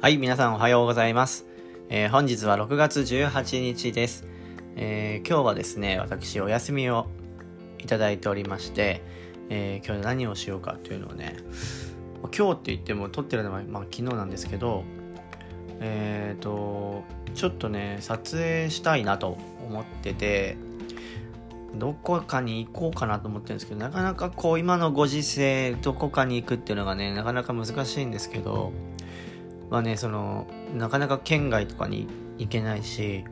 はい、皆さんおはようございます。えー本日は6月18日です、えー今日はですね、私お休みをいただいておりまして、えー今日何をしようかというのをね、今日って言っても撮ってるのは、まあ、昨日なんですけど、えっ、と、ちょっとね、撮影したいなと思ってて、どこかに行こうかなと思ってるんですけど、なかなかこう今のご時世、どこかに行くっていうのがね、なかなか難しいんですけど、まあね、その、なかなか県外とかに行けないし、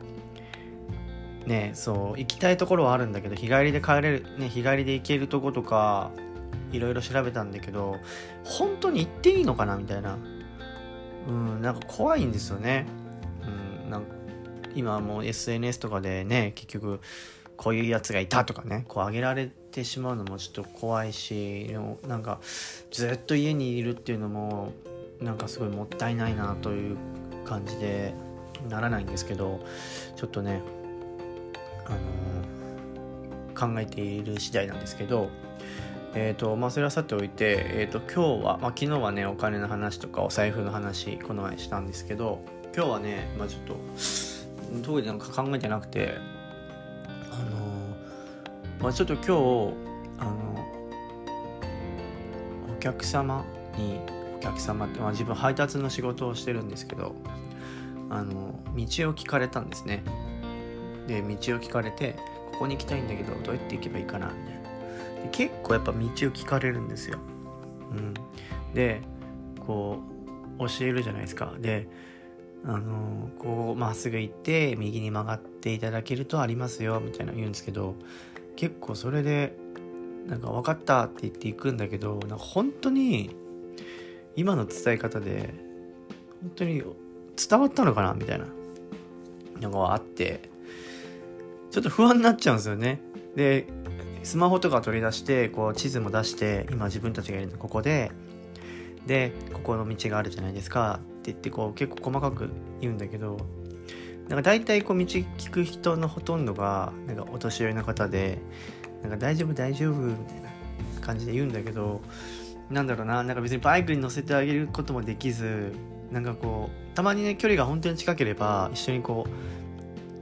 ね、そう、行きたいところはあるんだけど、日帰りで帰れる、ね、日帰りで行けるとことか、いろいろ調べたんだけど、本当に行っていいのかなみたいな。うん、なんか怖いんですよね。うん、なんか今はもう SNS とかでね、結局、こういうやつがいたとかね、こう上げられてしまうのもちょっと怖いし、でもなんかずっと家にいるっていうのも、なんかすごいもったいないなという感じでならないんですけど、ちょっとね、あの考えている次第なんですけど、えーとまあ、それはさておいて、えー、と今日は、まあ、昨日はねお金の話とかお財布の話この前したんですけど今日はね、まあ、ちょっと特になんか考えてなくてあのーまあ、ちょっと今日あのお客様にお客様って、まあ、自分配達の仕事をしてるんですけどあの道を聞かれたんですね。で道を聞かれてここに行きたいんだけどどうやって行けばいいかなみたいな。で結構やっぱ道を聞かれるんですよ、うん、でこう教えるじゃないですか。であのこうまっすぐ行って右に曲がっていただけるとありますよみたいな言うんですけど結構それでなんか分かったって言って行くんだけどなんか本当に今の伝え方で本当に伝わったのかなみたいなのがあってちょっと不安になっちゃうんですよね。でスマホとか取り出してこう地図も出して今自分たちがいるのここででここの道があるじゃないですかって言ってこう結構細かく言うんだけどなんか大体こう道聞く人のほとんどがなんかお年寄りの方でなんか大丈夫大丈夫みたいな感じで言うんだけどなんだろうななんか別にバイクに乗せてあげることもできずなんかこうたまにね距離が本当に近ければ一緒にこ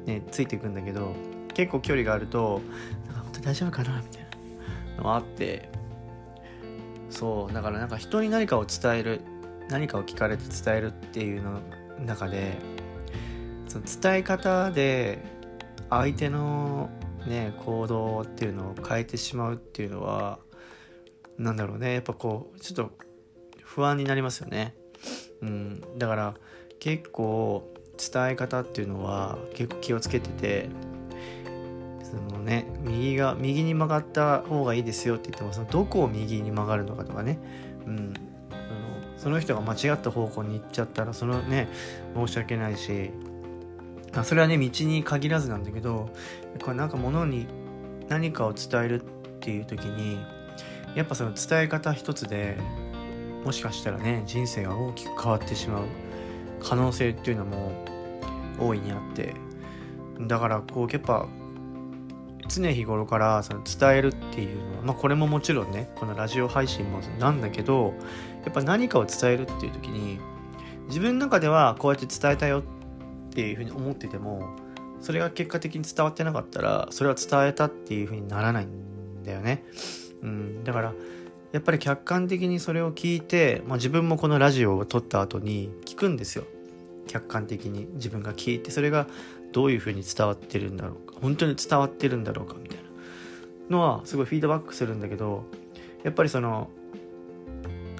うねついていくんだけど結構距離があるとなんか本当に大丈夫かなみたいなのがあってそうだからなんか人に何かを伝える何かを聞かれて伝えるっていうの中でその伝え方で相手のね行動っていうのを変えてしまうっていうのはなんだろうね。やっぱこうちょっと不安になりますよね。うん、だから結構伝え方っていうのは結構気をつけててそのね右が右に曲がった方がいいですよって言ってもそのどこを右に曲がるのかとかね、うん、あのその人が間違った方向に行っちゃったらそのね申し訳ないしあそれはね道に限らずなんだけどこれなんか物に何かを伝えるっていう時にやっぱその伝え方一つでもしかしたらね人生が大きく変わってしまう可能性っていうのも大いにあってだからこうやっぱ常日頃からその伝えるっていうのは、まあ、これももちろんねこのラジオ配信もなんだけどやっぱ何かを伝えるっていう時に自分の中ではこうやって伝えたよっていうふうに思っててもそれが結果的に伝わってなかったらそれは伝えたっていうふうにならないんだよね。うん、だからやっぱり客観的にそれを聞いて、まあ、自分もこのラジオを撮った後に聞くんですよ。客観的に自分が聞いてそれがどういうふうに伝わってるんだろうか。本当に伝わってるんだろうかみたいなのはすごいフィードバックするんだけどやっぱりその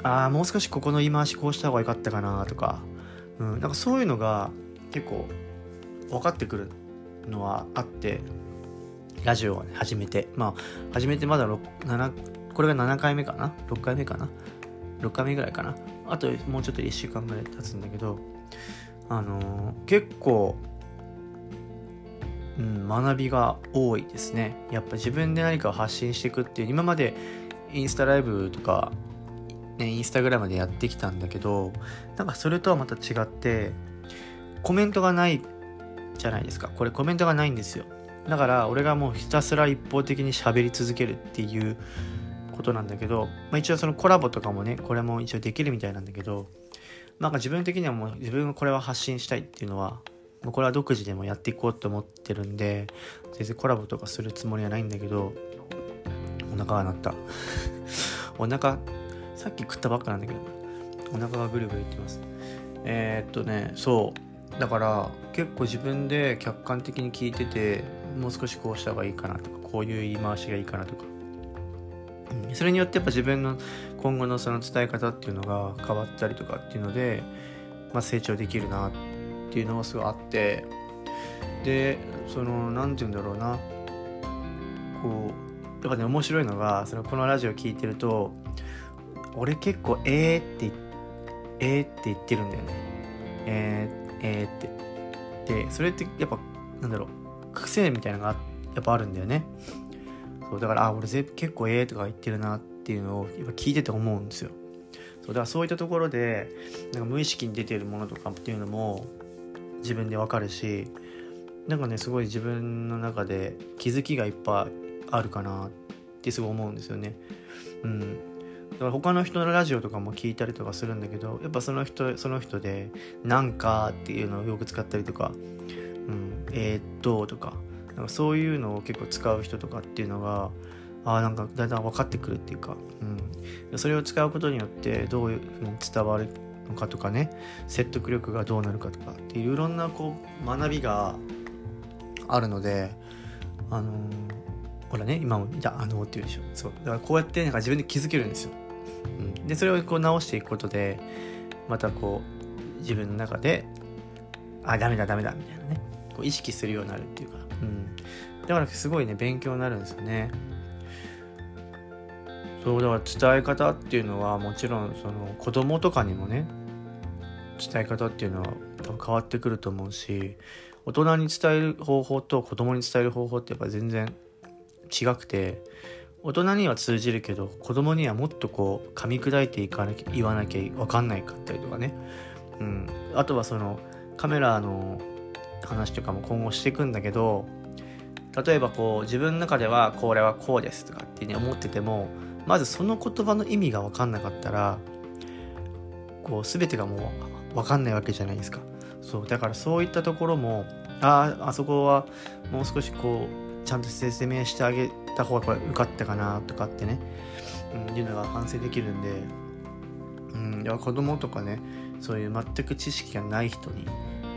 ああもう少しここの言い回しこうした方が良かったかなとか、うん、なんかそういうのが結構分かってくるのはあってラジオを、ね、始めてまあ始めてまだ6 7これが7回目かな？6回目かな？6回目ぐらいかな？あともうちょっと1週間ぐらい経つんだけどあのー結構、うん、学びが多いですね。やっぱ自分で何かを発信していくっていう今までインスタライブとか、ね、インスタグラムでやってきたんだけどなんかそれとはまた違ってコメントがないじゃないですか。これコメントがないんですよ。だから俺がもうひたすら一方的に喋り続けるっていうことなんだけど、まあ、一応そのコラボとかもねこれも一応できるみたいなんだけどなんか自分的にはもう自分がこれは発信したいっていうのはもうこれは独自でもやっていこうと思ってるんで全然コラボとかするつもりはないんだけどお腹が鳴った。お腹さっき食ったばっかなんだけどお腹がぐるぐるいってます。えー、っとねそう。だから結構自分で客観的に聞いててもう少しこうした方がいいかなとかこういう言い回しがいいかなとか、うん、それによってやっぱ自分の今後のその伝え方っていうのが変わったりとかっていうので、まあ、成長できるなっていうのがすごいあってでその何て言うんだろうなこうやっぱね面白いのがそのこのラジオ聞いてると俺結構「えー」って「えー」って言ってるんだよね。えー、えー、って。でそれってやっぱなんだろう癖みたいなのがやっぱあるんだよね。そうだからあ俺結構ええとか言ってるなっていうのをやっぱ聞いてて思うんですよ。そうだからそういったところでなんか無意識に出てるものとかっていうのも自分でわかるしなんかねすごい自分の中で気づきがいっぱいあるかなってすごい思うんですよね。うん、だから他の人のラジオとかも聞いたりとかするんだけどやっぱその人その人で「なんか」っていうのをよく使ったりとか「うん、えー、っと」とかなんかそういうのを結構使う人とかっていうのがあなんかだんだん分かってくるっていうか、うん、それを使うことによってどういうふうに伝わるのかとかね説得力がどうなるかとかっていういろんなこう学びがあるのであのー、ほらね今も「じゃああの」って言うでしょ。そう。だからこうやってなんか自分で気づけるんですよ。うん、でそれをこう直していくことでまたこう自分の中で「あダメだダメだ」みたいなね。こう意識するようになるっていうか、うん、だからすごいね勉強になるんですよね。そうだから伝え方っていうのはもちろんその子供とかにもね伝え方っていうのは変わってくると思うし大人に伝える方法と子供に伝える方法ってやっぱ全然違くて大人には通じるけど子供にはもっとこう噛み砕いていかなきゃ言わなきゃ分かんないかったりとかね、うん、あとはそのカメラの話とかも今後していくんだけど例えばこう自分の中ではこれはこうですとかってね思っててもまずその言葉の意味が分かんなかったらこう全てがもう分かんないわけじゃないですか。そうだからそういったところもあああそこはもう少しこうちゃんと説明してあげた方がこれ受かったかなとかってね、うん、いうのが反省できるんで、うん、いや子供とかねそういう全く知識がない人に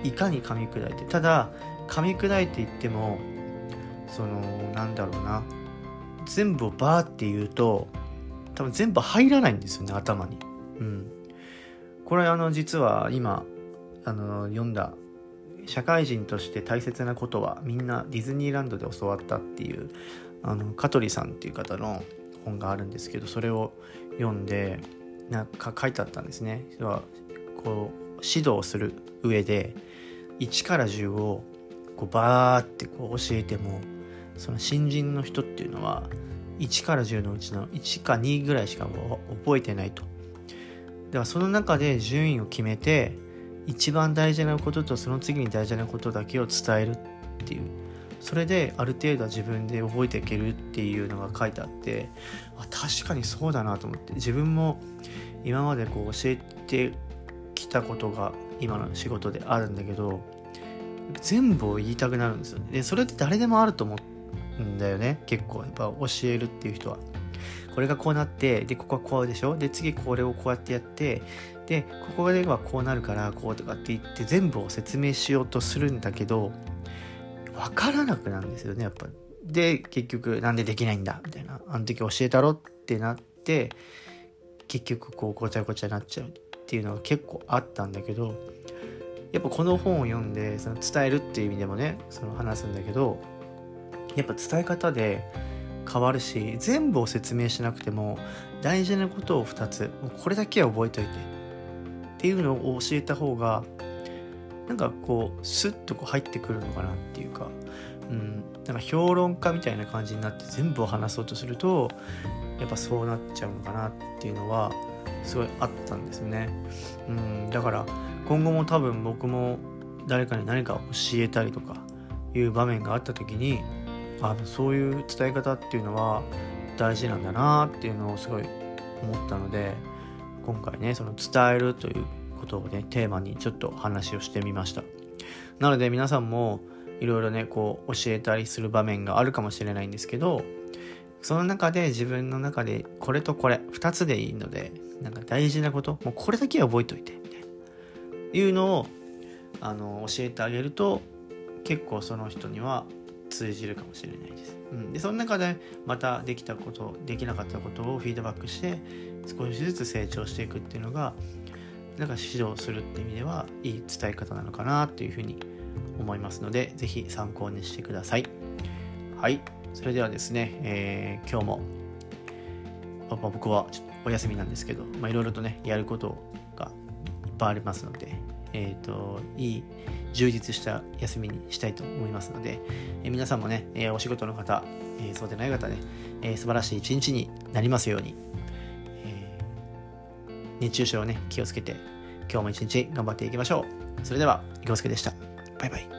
いかに噛み砕いてただ噛み砕いていってもそのなんだろうな全部をバーって言うと多分全部入らないんですよね頭に。うん、これあの実は今あの読んだ社会人として大切なことはみんなディズニーランドで教わったっていうあの香取さんっていう方の本があるんですけどそれを読んでなんか書いてあったんですね。はこう指導する上で1から10をこうバーってこう教えてもその新人の人っていうのは1から10のうちの1か2ぐらいしか覚えてないと。だからその中で順位を決めて一番大事なこととその次に大事なことだけを伝えるっていうそれである程度は自分で覚えていけるっていうのが書いてあってあ確かにそうだなと思って自分も今までこう教えてたことが今の仕事であるんだけど全部を言いたくなるんですよ。ねでそれって誰でもあると思うんだよね。結構やっぱ教えるっていう人は。これがこうなってでここはこうでしょ？で次これをこうやってやってでここではこうなるからこうとかって言って全部を説明しようとするんだけど分からなくなるんですよねやっぱ。で結局なんでできないんだ？みたいな。あの時教えたろ？ってなって結局こうごちゃごちゃになっちゃう。っていうのが結構あったんだけどやっぱこの本を読んでその伝えるっていう意味でもねその話すんだけどやっぱ伝え方で変わるし全部を説明しなくても大事なことを2つこれだけは覚えといてっていうのを教えた方がなんかこうスッとこう入ってくるのかなっていうか、うん、なんか評論家みたいな感じになって全部を話そうとするとやっぱそうなっちゃうのかなっていうのはすごいあったんですよね。うん、だから今後も多分僕も誰かに何か教えたりとかいう場面があった時にあのそういう伝え方っていうのは大事なんだなっていうのをすごい思ったので今回ねその伝えるということをねテーマにちょっと話をしてみましたなので皆さんもいろいろねこう教えたりする場面があるかもしれないんですけどその中で自分の中でこれとこれ2つでいいのでなんか大事なこともうこれだけは覚えといてみたいないうのをあの教えてあげると結構その人には通じるかもしれないです。うん、でその中でまたできたことできなかったことをフィードバックして少しずつ成長していくっていうのがなんか指導するって意味ではいい伝え方なのかなっていうふうに思いますので是非参考にしてください。はいそれではですね、えー、今日も僕はちょっとお休みなんですけどいろいろとねやることがいっぱいありますのでえっ、ー、といい充実した休みにしたいと思いますので、え皆さんもね、えお仕事の方、えそうでない方ね、え素晴らしい一日になりますように、え熱中症をね、気をつけて、今日も一日頑張っていきましょう。それでは、洋介でした。バイバイ。